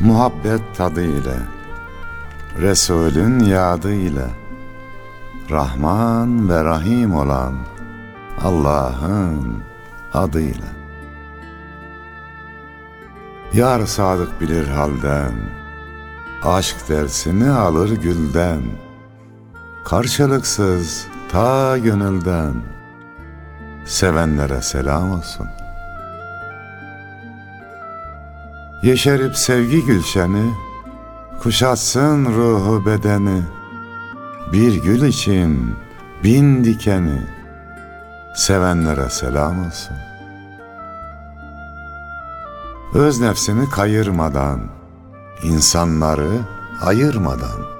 Muhabbet tadı ile, Resulün yadı ile, Rahman ve Rahim olan Allah'ın adıyla. Yar sadık bilir halden, Aşk dersini alır gülden, Karşılıksız ta gönülden, Sevenlere selam olsun. Yeşerip sevgi gülşeni, Kuşatsın ruhu bedeni, Bir gül için bin dikeni, Sevenlere selam olsun. Öz nefsini kayırmadan, insanları ayırmadan,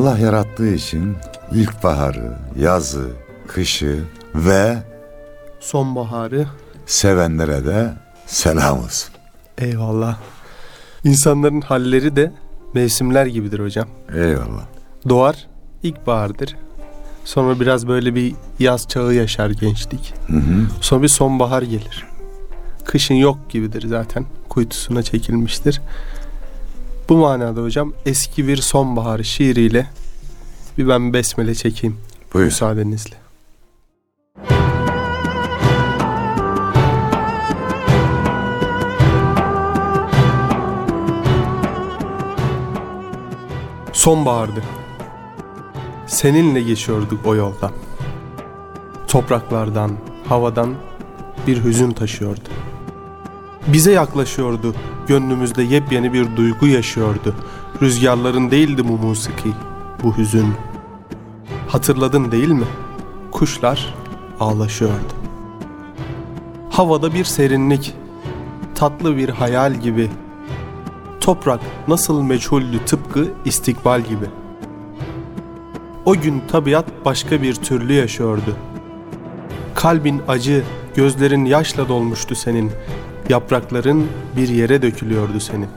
Allah yarattığı için ilkbaharı, yazı, kışı ve sonbaharı sevenlere de selam olsun. Eyvallah. İnsanların halleri de mevsimler gibidir hocam. Eyvallah. Doğar ilkbahardır. Sonra biraz böyle bir yaz çağı yaşar gençlik. Hı hı. Sonra bir sonbahar gelir. Kışın yok gibidir zaten. Kuytusuna çekilmiştir. Bu manada hocam eski bir sonbahar şiiriyle bir ben besmele çekeyim. Buyur. Müsaadenizle. Sonbahardı. Seninle geçiyorduk o yoldan. Topraklardan, havadan bir hüzün taşıyordu. Bize yaklaşıyordu, gönlümüzde yepyeni bir duygu yaşıyordu. Rüzgarların değildi bu musiki, bu hüzün. Hatırladın değil mi? Kuşlar ağlaşıyordu. Havada bir serinlik, tatlı bir hayal gibi. Toprak nasıl meçhuldü tıpkı istikbal gibi. O gün tabiat başka bir türlü yaşıyordu. Kalbin acı, gözlerin yaşla dolmuştu senin. Yaprakların bir yere dökülüyordu senin.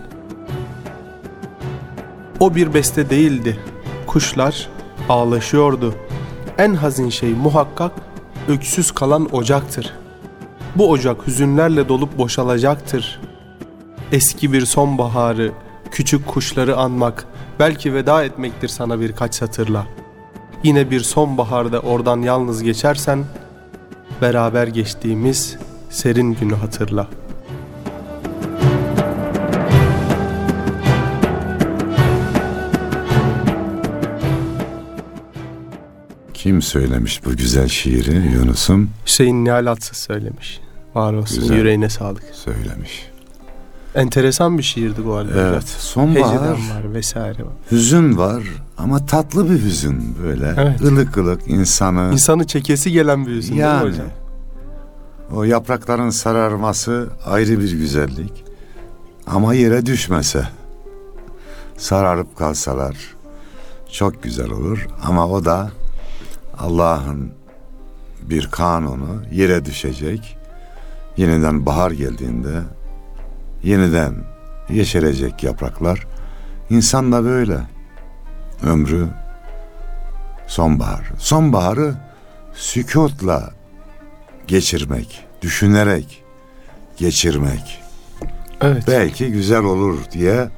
O bir beste değildi. Kuşlar ağlaşıyordu. En hazin şey muhakkak öksüz kalan ocaktır. Bu ocak hüzünlerle dolup boşalacaktır. Eski bir sonbaharı, küçük kuşları anmak, belki veda etmektir sana birkaç satırla. Yine bir sonbaharda oradan yalnız geçersen, beraber geçtiğimiz serin günü hatırla.'' Kim söylemiş bu güzel şiiri Yunus'um? Hüseyin Nihal Atsız söylemiş. Var olsun güzel. yüreğine sağlık. Söylemiş. Enteresan bir şiirdi bu arada. Evet. Sonbahar. Heceden var vesaire var. Hüzün var ama tatlı bir hüzün böyle. Evet. Ilık ılık insanı. İnsanı çekesi gelen bir hüzün yani, değil mi hocam? O yaprakların sararması ayrı bir güzellik. Ama yere düşmese, sararıp kalsalar çok güzel olur. Ama o da Allah'ın bir kanunu yere düşecek. Yeniden bahar geldiğinde yeniden yeşerecek yapraklar. İnsan da böyle. Ömrü sonbahar. Sonbaharı sükutla geçirmek, düşünerek geçirmek. Evet. Belki güzel olur diye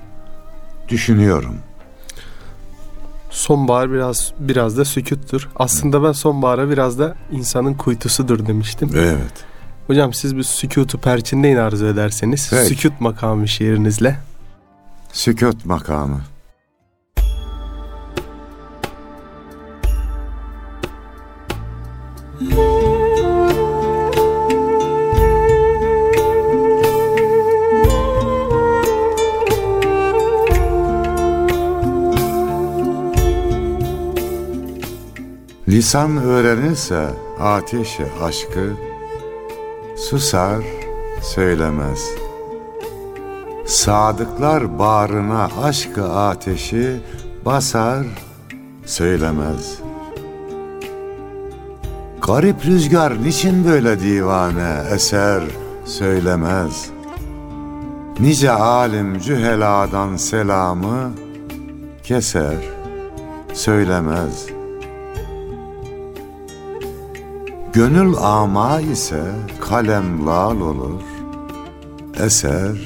düşünüyorum. Sonbahar biraz biraz da sükuttur. Aslında ben sonbahara biraz da insanın kuytusudur demiştim. Evet. Hocam siz bir sükutu perçinleyin arzu ederseniz. Peki. Sükut makamı şiirinizle. Sükut makamı. Lisan öğrenirse ateşi aşkı susar söylemez. Sadıklar bağrına aşkı ateşi basar söylemez. Garip rüzgar niçin böyle divane eser söylemez. Nice alim cüheladan selamı keser söylemez. Gönül ama ise kalem lal olur, eser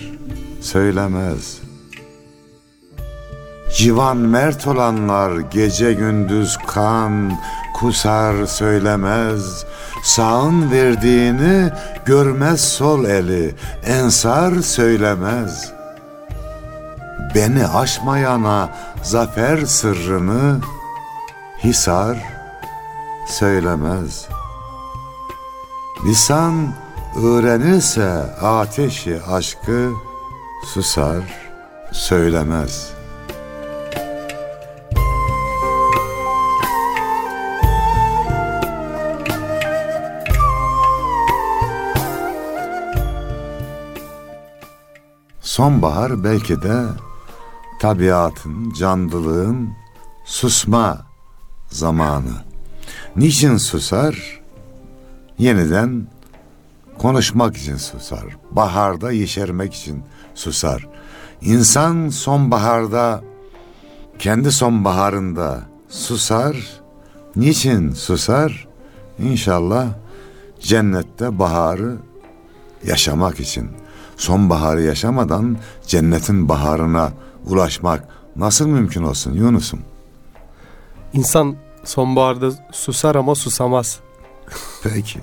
söylemez. Civan mert olanlar gece gündüz kan kusar söylemez. Sağın verdiğini görmez sol eli, ensar söylemez. Beni aşmayana zafer sırrını hisar söylemez. Lisan öğrenirse ateşi aşkı susar söylemez.'' Sonbahar belki de tabiatın, canlılığın susma zamanı. Niçin susar? Yeniden konuşmak için susar. Baharda yeşermek için susar. İnsan sonbaharda kendi sonbaharında susar. Niçin susar? İnşallah cennette baharı yaşamak için sonbaharı yaşamadan cennetin baharına ulaşmak nasıl mümkün olsun Yunus'um? İnsan sonbaharda susar ama susamaz. Peki.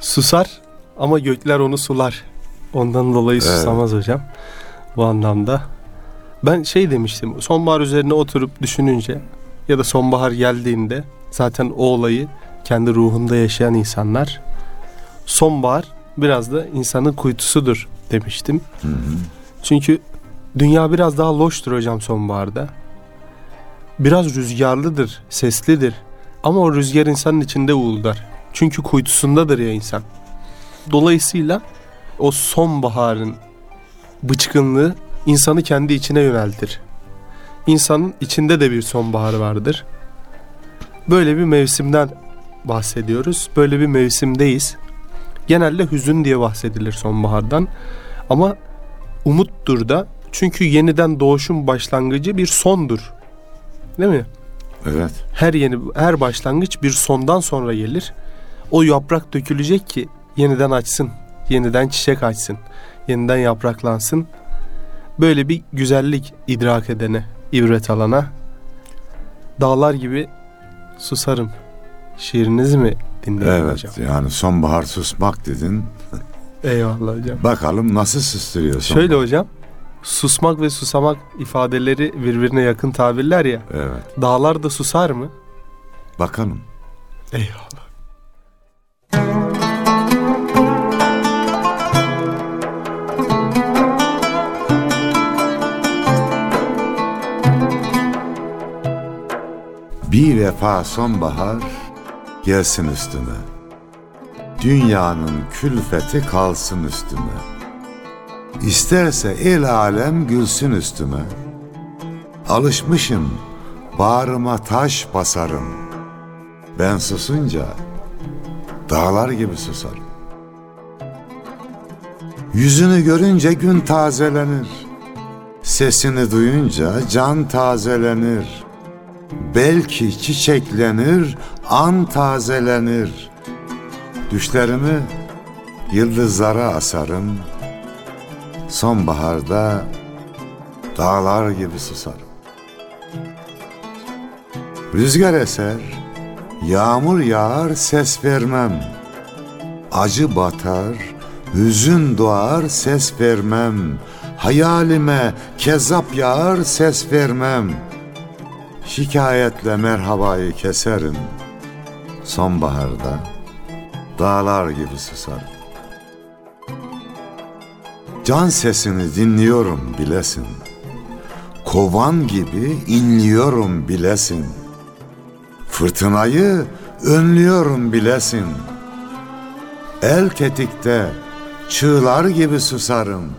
susar ama gökler onu sular. Ondan dolayı evet. susamaz hocam. Bu anlamda. Ben şey demiştim. Sonbahar üzerine oturup düşününce ya da sonbahar geldiğinde zaten o olayı kendi ruhunda yaşayan insanlar sonbahar biraz da insanın kuytusudur demiştim. Hı hı. Çünkü dünya biraz daha loştur hocam sonbaharda. Biraz rüzgarlıdır, seslidir. Ama o rüzgar insanın içinde uğuldar. Çünkü kuytusundadır ya insan. Dolayısıyla o sonbaharın bıçkınlığı insanı kendi içine yöneltir. İnsanın içinde de bir sonbahar vardır. Böyle bir mevsimden bahsediyoruz. Böyle bir mevsimdeyiz. Genelde hüzün diye bahsedilir sonbahardan. Ama umuttur da çünkü yeniden doğuşun başlangıcı bir sondur. Değil mi? Evet. Her yeni her başlangıç bir sondan sonra gelir. O yaprak dökülecek ki yeniden açsın, yeniden çiçek açsın, yeniden yapraklansın. Böyle bir güzellik idrak edene, ibret alana dağlar gibi susarım. Şiiriniz mi dinledim evet, hocam. Evet yani sonbahar susmak dedin. Eyvallah hocam. Bakalım nasıl susturuyor sonbahar. Şöyle hocam susmak ve susamak ifadeleri birbirine yakın tabirler ya. Evet. Dağlar da susar mı? Bakalım. Eyvallah. Bir vefa sonbahar gelsin üstüme. Dünyanın külfeti kalsın üstüme. İsterse el alem gülsün üstüme. Alışmışım bağrıma taş basarım. Ben susunca dağlar gibi susarım. Yüzünü görünce gün tazelenir. Sesini duyunca can tazelenir. Belki çiçeklenir, an tazelenir. Düşlerimi yıldızlara asarım. Sonbaharda dağlar gibi susarım. Rüzgar eser, yağmur yağar ses vermem. Acı batar, hüzün doğar ses vermem. Hayalime kezap yağar ses vermem. Şikayetle merhabayı keserim.'' sonbaharda dağlar gibi susarım. Can sesini dinliyorum bilesin. Kovan gibi inliyorum bilesin. Fırtınayı önlüyorum bilesin. El tetikte çığlar gibi susarım.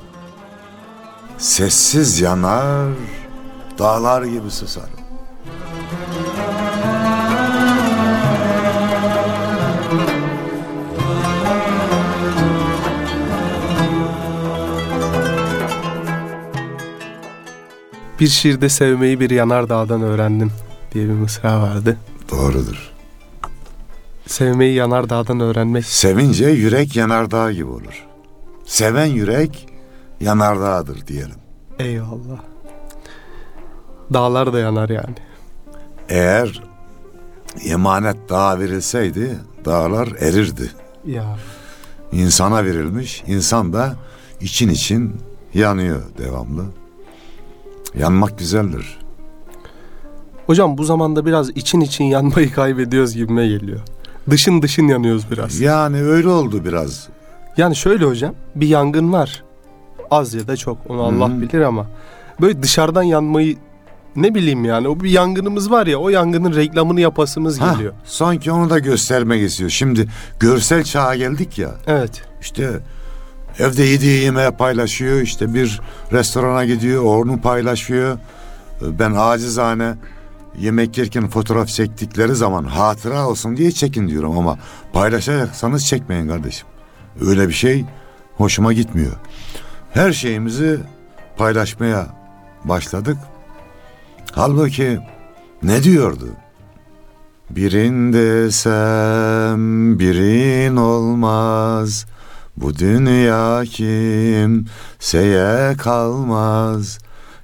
Sessiz yanar, dağlar gibi susarım. Bir şiirde sevmeyi bir yanardağdan öğrendim diye bir mısra vardı. Doğrudur. Sevmeyi yanardağdan öğrenmek. Sevince yürek yanardağ gibi olur. Seven yürek yanardağdır diyelim. Eyvallah. Dağlar da yanar yani. Eğer emanet dağa verilseydi dağlar erirdi. Ya İnsana verilmiş, insan da için için yanıyor devamlı. Yanmak güzeldir. Hocam bu zamanda biraz için için yanmayı kaybediyoruz gibime geliyor. Dışın dışın yanıyoruz biraz. Yani öyle oldu biraz. Yani şöyle hocam bir yangın var. Az ya da çok onu Allah Hı. bilir ama böyle dışarıdan yanmayı ne bileyim yani o bir yangınımız var ya o yangının reklamını yapasımız Hah, geliyor. sanki onu da göstermek istiyor. Şimdi görsel çağa geldik ya. Evet. İşte evde yediği yemeği paylaşıyor. işte bir restorana gidiyor, onu paylaşıyor. Ben acizane yemek yerken fotoğraf çektikleri zaman hatıra olsun diye çekin diyorum ama paylaşacaksanız çekmeyin kardeşim. Öyle bir şey hoşuma gitmiyor. Her şeyimizi paylaşmaya başladık. Halbuki ne diyordu? Birin desem birin olmaz. Bu dünya kimseye kalmaz.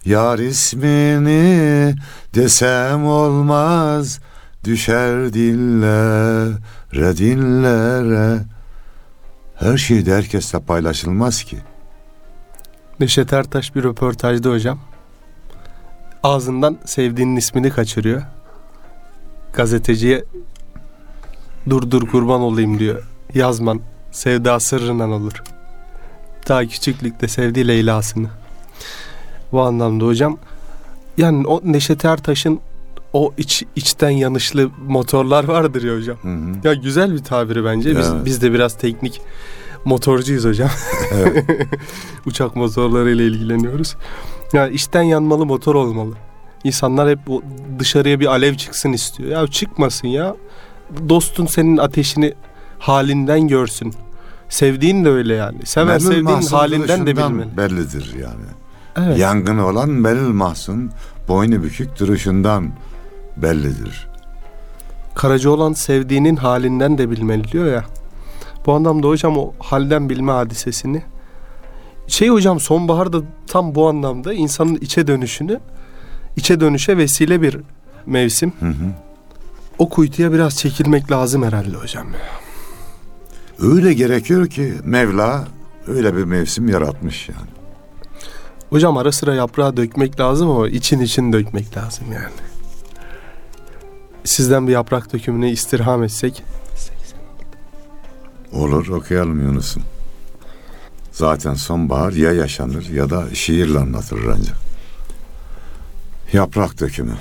Yar ismini desem olmaz. Düşer dillere dillere. Her şey de herkesle paylaşılmaz ki. Neşet Ertaş bir röportajda hocam ağzından sevdiğinin ismini kaçırıyor. Gazeteciye dur dur kurban olayım diyor. Yazman sevda sırrından olur. Daha küçüklükte sevdiği Leyla'sını. Bu anlamda hocam yani o Neşet Ertaş'ın o iç, içten yanışlı motorlar vardır ya hocam. Hı hı. Ya güzel bir tabiri bence. Biz, Evet. biz de biraz teknik motorcuyuz hocam. Evet. Uçak motorlarıyla ilgileniyoruz. Ya içten yanmalı motor olmalı. İnsanlar hep dışarıya bir alev çıksın istiyor. Ya çıkmasın ya. Dostun senin ateşini halinden görsün. Sevdiğin de öyle yani. Sever Melul sevdiğin halinden de bilmeli. bellidir yani. Evet. Yangın olan Melül Mahsun boynu bükük duruşundan bellidir. Karaca olan sevdiğinin halinden de bilmeli diyor ya. Bu anlamda hocam o halden bilme hadisesini şey hocam sonbaharda tam bu anlamda insanın içe dönüşünü içe dönüşe vesile bir mevsim. Hı hı. O kuytuya biraz çekilmek lazım herhalde hocam. Öyle gerekiyor ki Mevla öyle bir mevsim yaratmış yani. Hocam ara sıra yaprağı dökmek lazım ama için için dökmek lazım yani. Sizden bir yaprak dökümüne istirham etsek. Olur okuyalım Yunus'um. Zaten sonbahar ya yaşanır ya da şiirle anlatılır ancak. Yaprak dökümü.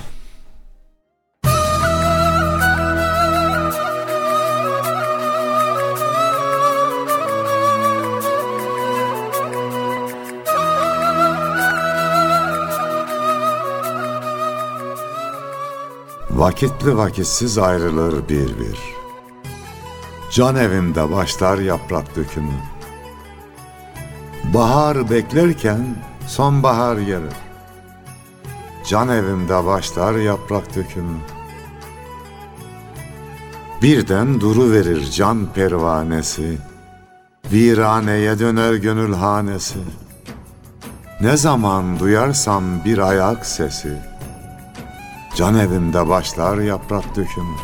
Vakitli vakitsiz ayrılır bir bir. Can evimde başlar yaprak dökümü. Bahar beklerken sonbahar gelir. Can evimde başlar yaprak dökümü. Birden duru verir can pervanesi. Viraneye döner gönül hanesi. Ne zaman duyarsam bir ayak sesi. Can evimde başlar yaprak dökümü.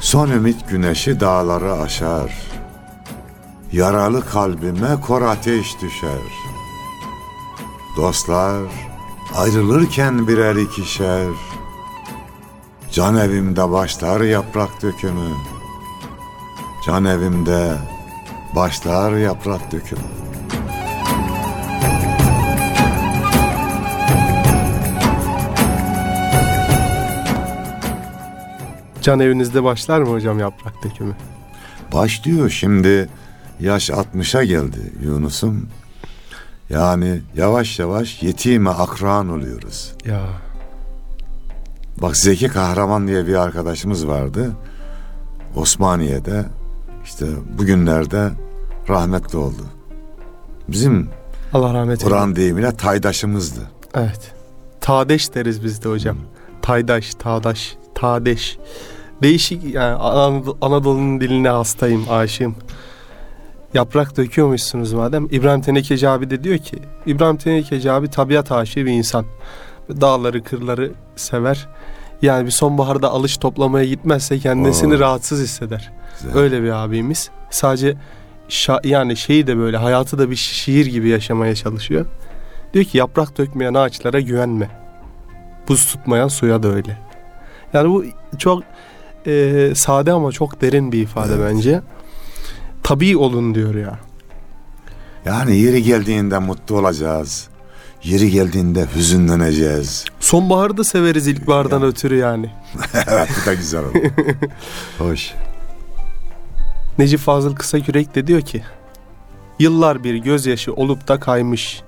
Son ümit güneşi dağları aşar. Yaralı kalbime kor ateş düşer. Dostlar ayrılırken birer ikişer. Can evimde başlar yaprak dökümü. Can evimde başlar yaprak dökümü. Can evinizde başlar mı hocam yaprak dökümü? Başlıyor şimdi yaş 60'a geldi Yunus'um. Yani yavaş yavaş yetime akran oluyoruz. Ya Bak Zeki Kahraman diye bir arkadaşımız vardı. Osmaniye'de işte bugünlerde rahmetli oldu. Bizim Allah rahmet eylesin. Kur'an deyimiyle taydaşımızdı. Evet. Tadeş deriz biz de hocam. Taydaş, tağdaş, tadeş. Değişik yani Anadolu- Anadolu'nun diline hastayım, aşığım. Yaprak döküyormuşsunuz madem. İbrahim Tenekeci abi de diyor ki İbrahim Tenekeci abi tabiat aşığı bir insan. Dağları, kırları sever. Yani bir sonbaharda alış toplamaya gitmezse kendisini Oo. rahatsız hisseder. Güzel. Öyle bir abimiz. Sadece şa- yani şeyi de böyle hayatı da bir şiir gibi yaşamaya çalışıyor. Diyor ki yaprak dökmeyen ağaçlara güvenme. Buz tutmayan suya da öyle. Yani bu çok e, sade ama çok derin bir ifade Evet. bence. Tabii olun diyor ya. Yani yeri geldiğinde mutlu olacağız. Yeri geldiğinde hüzünleneceğiz. Sonbaharı da severiz ilkbahardan Ya. ötürü yani. evet bu da güzel oldu. Hoş. Necip Fazıl Kısakürek de diyor ki Yıllar bir gözyaşı olup da kaymış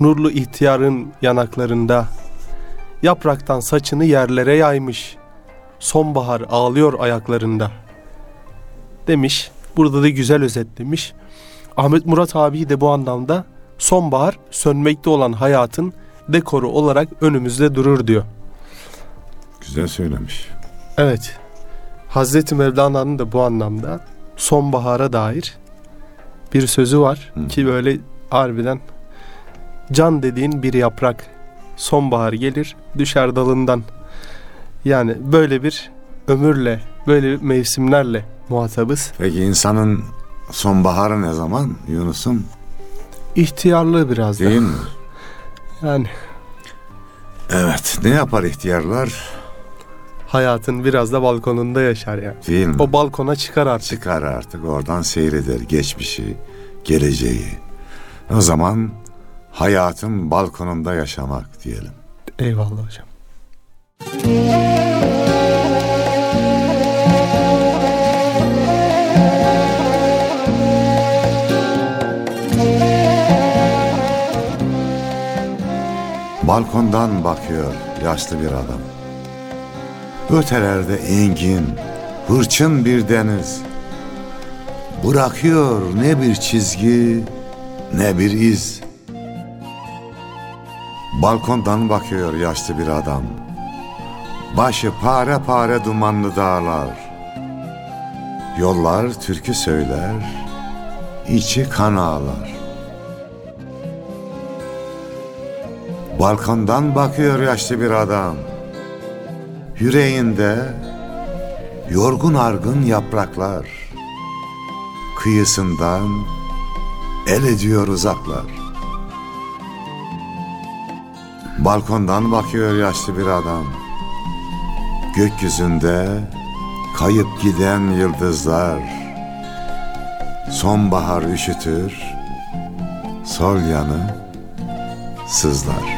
Nurlu ihtiyarın yanaklarında Yapraktan saçını yerlere yaymış Sonbahar ağlıyor ayaklarında Demiş Burada da güzel özetlemiş Ahmet Murat abi de bu anlamda Sonbahar sönmekte olan hayatın dekoru olarak önümüzde durur diyor. Güzel söylemiş. Evet. Hazreti Mevlana'nın da bu anlamda sonbahara dair bir sözü var Hı. ki böyle harbiden can dediğin bir yaprak sonbahar gelir düşer dalından. Yani böyle bir ömürle böyle bir mevsimlerle muhatabız. Peki insanın sonbaharı ne zaman Yunus'um? İhtiyarlığı biraz da. Değil mi? Yani Evet. Ne yapar ihtiyarlar? hayatın biraz da balkonunda yaşar yani. Değil mi? O balkona çıkar artık. Çıkar artık oradan seyreder geçmişi, geleceği. O zaman hayatın balkonunda yaşamak diyelim. Eyvallah hocam. Balkondan bakıyor yaşlı bir adam. Ötelerde engin, hırçın bir deniz. Bırakıyor ne bir çizgi, ne bir iz. Balkondan bakıyor yaşlı bir adam. Başı pare pare dumanlı dağlar. Yollar türkü söyler, içi kan ağlar. Balkondan bakıyor yaşlı bir adam. Yüreğinde yorgun argın yapraklar. Kıyısından el ediyor uzaklar. Balkondan bakıyor yaşlı bir adam. Gökyüzünde kayıp giden yıldızlar. Sonbahar üşütür, sol yanı sızlar.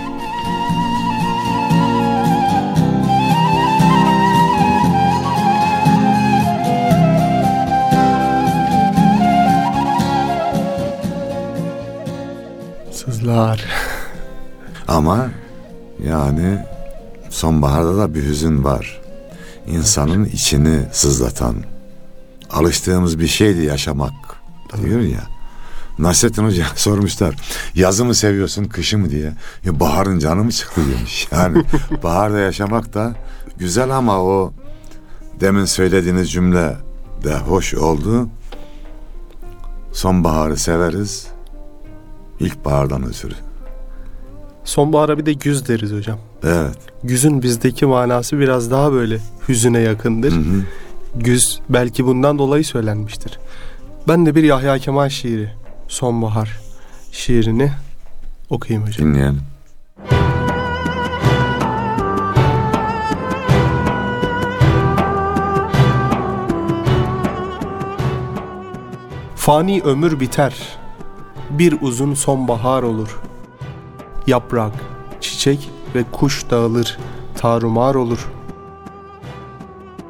Sonbaharda da bir hüzün var. İnsanın içini sızlatan. Alıştığımız bir şeydi yaşamak diyor ya. Nasrettin Hoca sormuşlar. Yazı mı seviyorsun kışı mı diye. Ya baharın canı mı çıktı demiş. Yani baharda yaşamak da güzel ama o demin söylediğiniz cümle de hoş oldu. Sonbaharı severiz. İlkbahardan ötürü. Sonbahara bir de güz deriz hocam. Evet. Güzün bizdeki manası biraz daha böyle hüzüne yakındır. Hı hı. Güz belki bundan dolayı söylenmiştir. Ben de bir Yahya Kemal şiiri, Sonbahar şiirini okuyayım hocam. Dinleyelim. Fani ömür biter, bir uzun sonbahar olur. Yaprak, çiçek ve kuş dağılır, tarumar olur.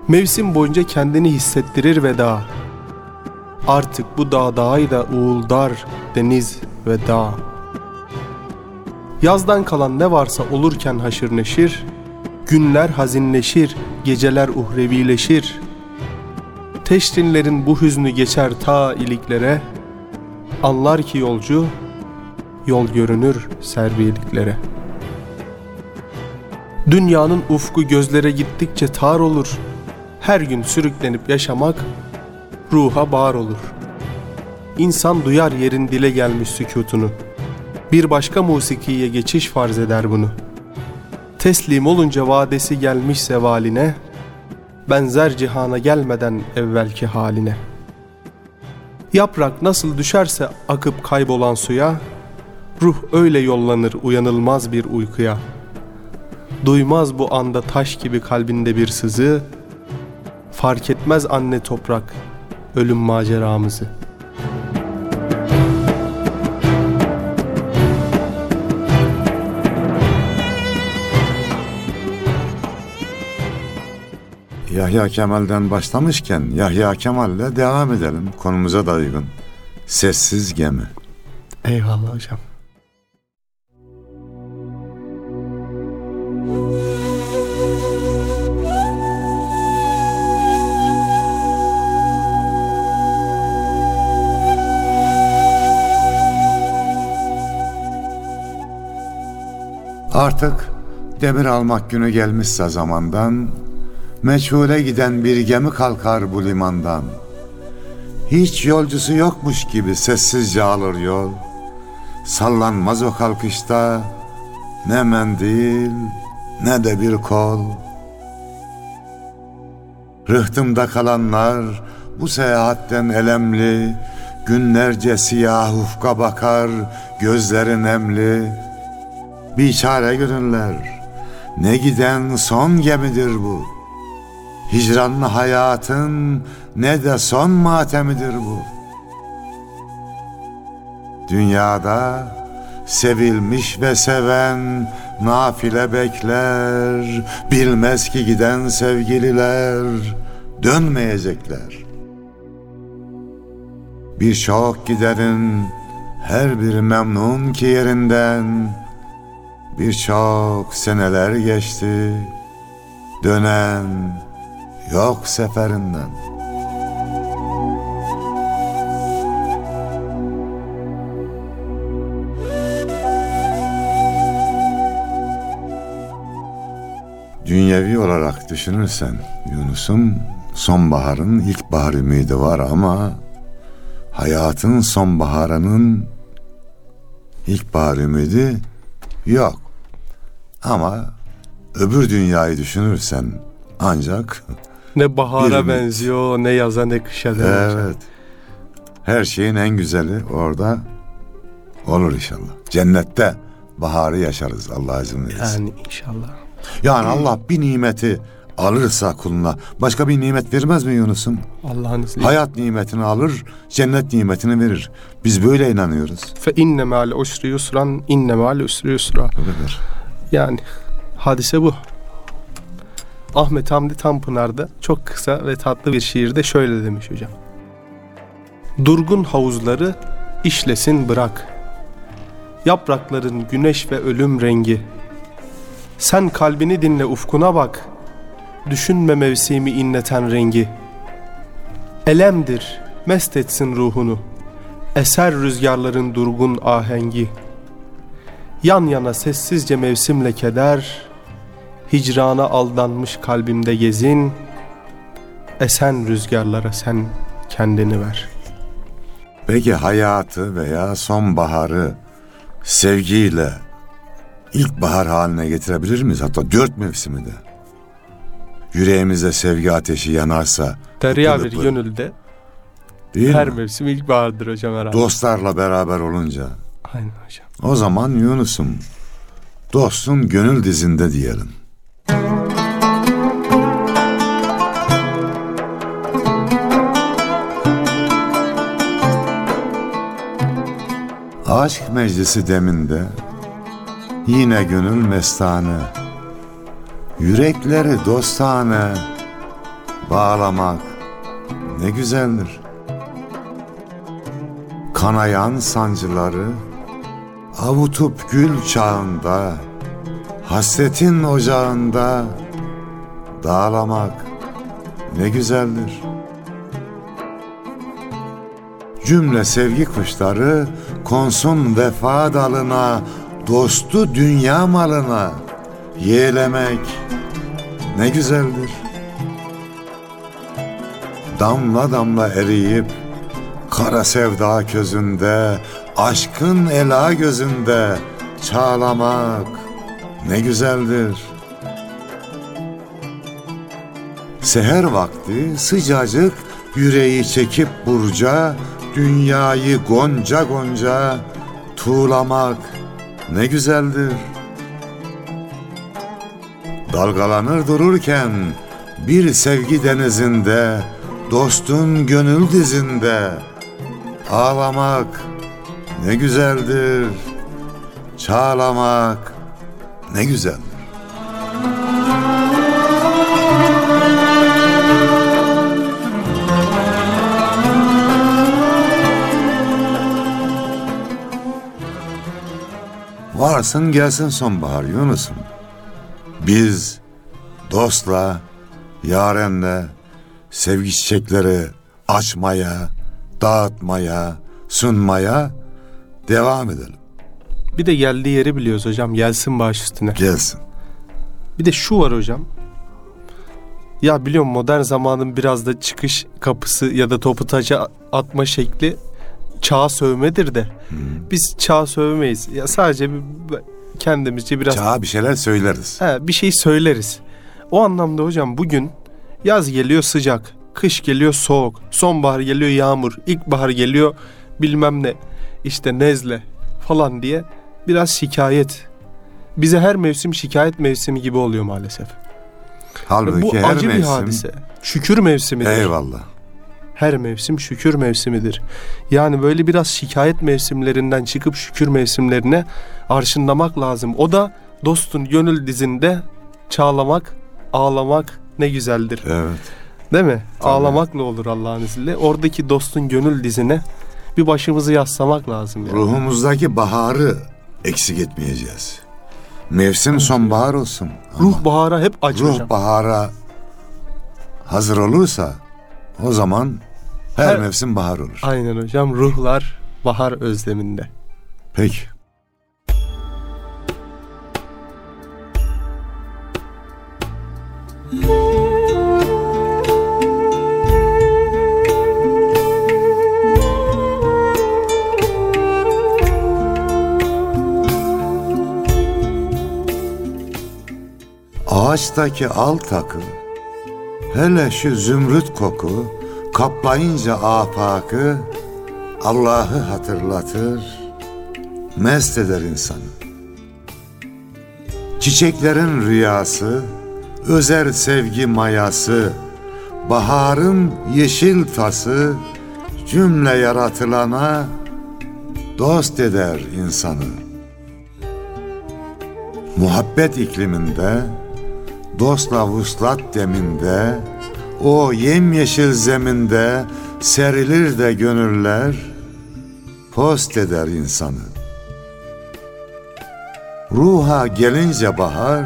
Mevsim boyunca kendini hissettirir veda. Artık bu dağ dağıyla uğuldar deniz ve dağ. Yazdan kalan ne varsa olurken haşır neşir, günler hazinleşir, geceler uhrevileşir. Teşrinlerin bu hüznü geçer ta iliklere, anlar ki yolcu, yol görünür serviyeliklere. Dünyanın ufku gözlere gittikçe tar olur, her gün sürüklenip yaşamak ruha bağır olur. İnsan duyar yerin dile gelmiş sükutunu. Bir başka musikiye geçiş farz eder bunu. Teslim olunca vadesi gelmiş sevaline, benzer cihana gelmeden evvelki haline. Yaprak nasıl düşerse akıp kaybolan suya, ruh öyle yollanır uyanılmaz bir uykuya. Duymaz bu anda taş gibi kalbinde bir sızı, fark etmez anne toprak ölüm maceramızı. Yahya Kemal'den başlamışken Yahya Kemal'le devam edelim. Konumuza da uygun. Sessiz gemi. Eyvallah hocam. Artık demir almak günü gelmişse zamandan, meçhule giden bir gemi kalkar bu limandan. Hiç yolcusu yokmuş gibi sessizce alır yol. Sallanmaz o kalkışta ne mendil ne de bir kol. Rıhtımda kalanlar bu seyahatten elemli, günlerce siyah ufka bakar, gözleri nemli. Biçare gönüller, ne giden son gemidir bu. Hicranlı hayatın ne de son matemidir bu. Dünyada sevilmiş ve seven nafile bekler, bilmez ki giden sevgililer dönmeyecekler. Birçok giderin her bir memnun ki yerinden, Birçok seneler geçti, dönen yok seferinden. Dünyevi olarak düşünürsen Yunus'um sonbaharın ilkbahar ümidi var ama hayatın sonbaharının ilkbahar ümidi yok. Ama öbür dünyayı düşünürsen ancak ne bahara bir- benziyor ne yaza ne kışa hocam. evet her şeyin en güzeli orada olur inşallah. Cennette baharı yaşarız Allah izin verirse. Yani inşallah. Yani Allah bir nimeti alırsa kuluna başka bir nimet vermez mi Yunus'um? Allah'ın izniyle. Hayat nimetini alır, cennet nimetini verir. Biz böyle inanıyoruz. Fe inne me'al usri yusran inne me'al usri yusra. Kadar. Yani hadise bu. Ahmet Hamdi Tanpınar'da çok kısa ve tatlı bir şiirde şöyle demiş hocam. Durgun havuzları işlesin bırak. Yaprakların güneş ve ölüm rengi. Sen kalbini dinle ufkuna bak. Düşünme mevsimi inleten rengi. Elemdir, mest etsin ruhunu. Eser rüzgarların durgun ahengi. Yan yana sessizce mevsimle keder, Hicrana aldanmış kalbimde gezin, Esen rüzgarlara sen kendini ver. Peki hayatı veya sonbaharı sevgiyle ilkbahar haline getirebilir miyiz? Hatta dört mevsimi de. Yüreğimizde sevgi ateşi yanarsa Derya bir gönülde değil her mi? mevsim ilkbahardır hocam herhalde. Dostlarla beraber olunca Aynen hocam. o zaman Yunus'um dostun gönül dizinde diyelim. Aşk meclisi deminde yine gönül mestane Yürekleri dostane bağlamak ne güzeldir. Kanayan sancıları avutup gül çağında, hasretin ocağında dağlamak ne güzeldir. Cümle sevgi kuşları konsun vefa dalına, dostu dünya malına yeğlemek ne güzeldir. Damla damla eriyip kara sevda közünde, aşkın ela gözünde çağlamak ne güzeldir. Seher vakti sıcacık yüreği çekip burca, dünyayı gonca gonca tuğlamak ne güzeldir. Dalgalanır dururken bir sevgi denizinde, dostun gönül dizinde ağlamak ne güzeldir. Çağlamak ne güzeldir. Varsın gelsin sonbahar Yunus'um. Biz dostla, yarenle sevgi çiçekleri açmaya, dağıtmaya, sunmaya devam edelim. Bir de geldiği yeri biliyoruz hocam. Gelsin baş üstüne. Gelsin. Bir de şu var hocam. Ya biliyorum modern zamanın biraz da çıkış kapısı ya da topu taça atma şekli çağ sövmedir de. Biz çağ sövmeyiz. Ya sadece bir, kendimizce biraz Çağa bir şeyler söyleriz. He, bir şey söyleriz. O anlamda hocam bugün yaz geliyor sıcak, kış geliyor soğuk, sonbahar geliyor yağmur, ilkbahar geliyor bilmem ne, işte nezle falan diye biraz şikayet. Bize her mevsim şikayet mevsimi gibi oluyor maalesef. Halbuki Bu her acı bir mevsim hadise. Şükür mevsimidir. eyvallah. Her mevsim şükür mevsimidir. Yani böyle biraz şikayet mevsimlerinden çıkıp şükür mevsimlerine arşınlamak lazım. O da dostun gönül dizinde çağlamak, ağlamak ne güzeldir. Evet. Değil mi? Ağlamakla olur Allah'ın izniyle. Oradaki dostun gönül dizine bir başımızı yaslamak lazım. Yani. Ruhumuzdaki baharı eksik etmeyeceğiz. Mevsim sonbahar olsun. Ama Ruh bahara hep acı ruh bahara hazır olursa o zaman her, Her- mevsim bahar olur. Aynen hocam. Ruhlar bahar özleminde. Peki. Ağaçtaki al takı, hele şu zümrüt koku, kaplayınca afakı, Allah'ı hatırlatır, mest eder insanı. Çiçeklerin rüyası, özer sevgi mayası, baharın yeşil tası, cümle yaratılana dost eder insanı. Muhabbet ikliminde, dostla vuslat deminde, o yemyeşil zeminde serilir de gönüller, post eder insanı. Ruha gelince bahar,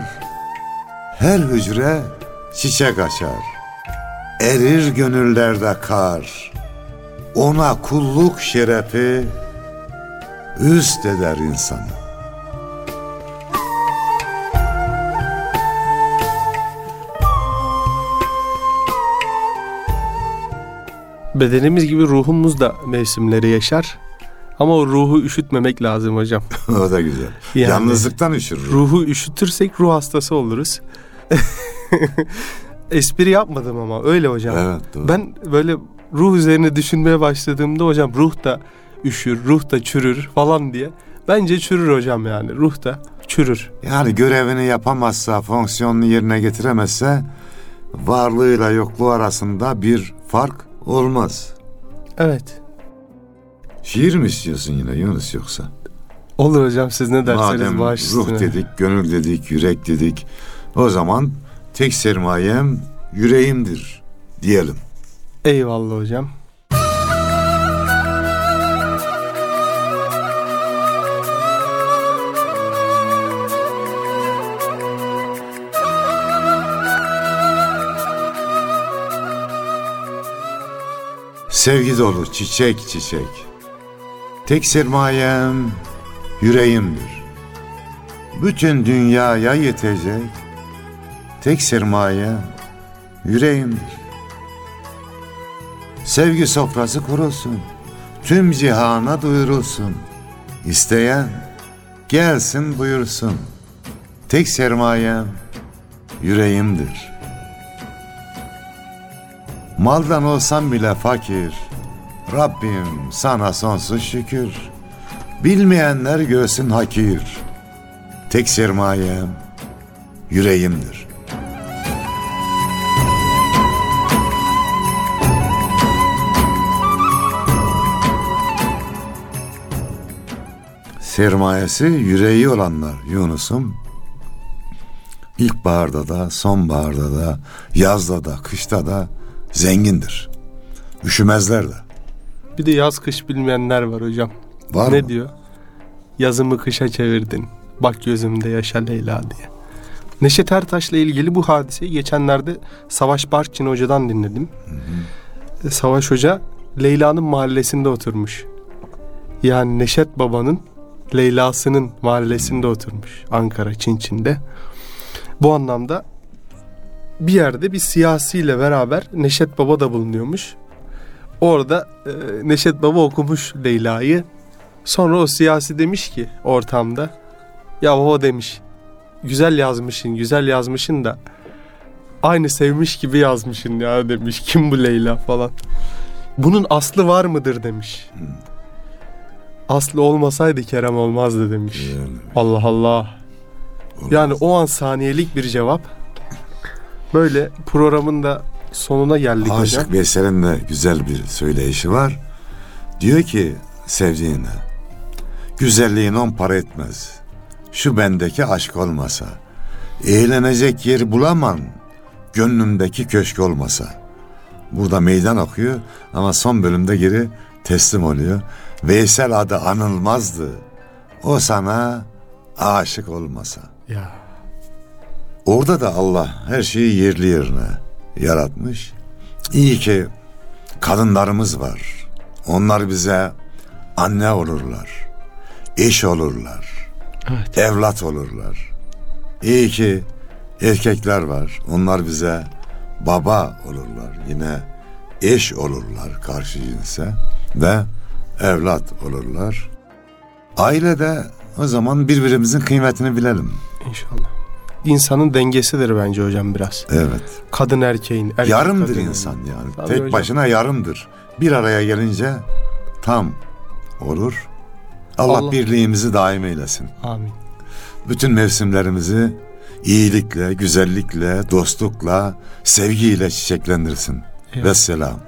her hücre çiçek açar. Erir gönüllerde kar, ona kulluk şerefi üst eder insanı. Bedenimiz gibi ruhumuz da mevsimleri yaşar. Ama o ruhu üşütmemek lazım hocam. o da güzel. Yani- Yalnızlıktan üşürür. Ruhu üşütürsek ruh hastası oluruz. Espri yapmadım ama öyle hocam. Evet, doğru. Ben böyle ruh üzerine düşünmeye başladığımda hocam ruh da üşür, ruh da çürür falan diye. Bence çürür hocam yani. Ruh da çürür. Yani görevini yapamazsa, fonksiyonunu yerine getiremezse varlığıyla yokluğu arasında bir fark olmaz. Evet. Şiir mi istiyorsun yine Yunus yoksa? Olur hocam siz ne derseniz Madem baş ruh dedik, gönül dedik, yürek dedik. O zaman tek sermayem yüreğimdir diyelim. Eyvallah hocam. Sevgi dolu çiçek çiçek. Tek sermayem yüreğimdir. Bütün dünyaya yetecek. Tek sermayem yüreğimdir. Sevgi sofrası kurulsun. Tüm cihana duyurulsun. İsteyen gelsin buyursun. Tek sermayem yüreğimdir.'' Maldan olsam bile fakir. Rabbim sana sonsuz şükür. Bilmeyenler görsün hakir. Tek sermayem yüreğimdir. Sermayesi yüreği olanlar Yunus'um İlkbaharda da, sonbaharda da, yazda da, kışta da zengindir. Üşümezler de. Bir de yaz kış bilmeyenler var hocam. Var ne mı? diyor? Yazımı kışa çevirdin. Bak gözümde yaşa Leyla diye. Neşet Ertaş'la ilgili bu hadiseyi geçenlerde Savaş Barçın Hoca'dan dinledim. E, Savaş Hoca Leyla'nın mahallesinde oturmuş. Yani Neşet Baba'nın Leyla'sının mahallesinde oturmuş. Ankara Çinçin'de. Bu anlamda bir yerde bir siyasiyle beraber Neşet Baba da bulunuyormuş. Orada e, Neşet Baba okumuş Leyla'yı. Sonra o siyasi demiş ki ortamda ya o demiş güzel yazmışsın güzel yazmışsın da aynı sevmiş gibi yazmışsın ya demiş kim bu Leyla falan. Bunun aslı var mıdır demiş. Aslı olmasaydı Kerem olmazdı demiş. Allah Allah. olmaz. Yani o an saniyelik bir cevap. Böyle programın da sonuna geldik hocam. Aşık Veysel'in de güzel bir söyleyişi var. Diyor ki sevdiğine, güzelliğin on para etmez. Şu bendeki aşk olmasa, eğlenecek yer bulamam, gönlümdeki köşk olmasa. Burada meydan okuyor ama son bölümde geri teslim oluyor. Veysel adı anılmazdı. O sana aşık olmasa. Ya Orada da Allah her şeyi yerli yerine yaratmış. İyi ki kadınlarımız var. Onlar bize anne olurlar. Eş olurlar. Evet. Evlat olurlar. İyi ki erkekler var. Onlar bize baba olurlar. Yine eş olurlar karşı cinse ve evlat olurlar. Ailede o zaman birbirimizin kıymetini bilelim. inşallah. İnsanın dengesidir bence hocam biraz. Evet. Kadın erkeğin. Erkek yarımdır kadının. insan yani. Tabii Tek hocam. başına yarımdır. Bir araya gelince tam olur. Allah, Allah- birliğimizi daim eylesin. Amin. Bütün mevsimlerimizi iyilikle, güzellikle, dostlukla, sevgiyle çiçeklendirsin. Eyvallah. Vesselam.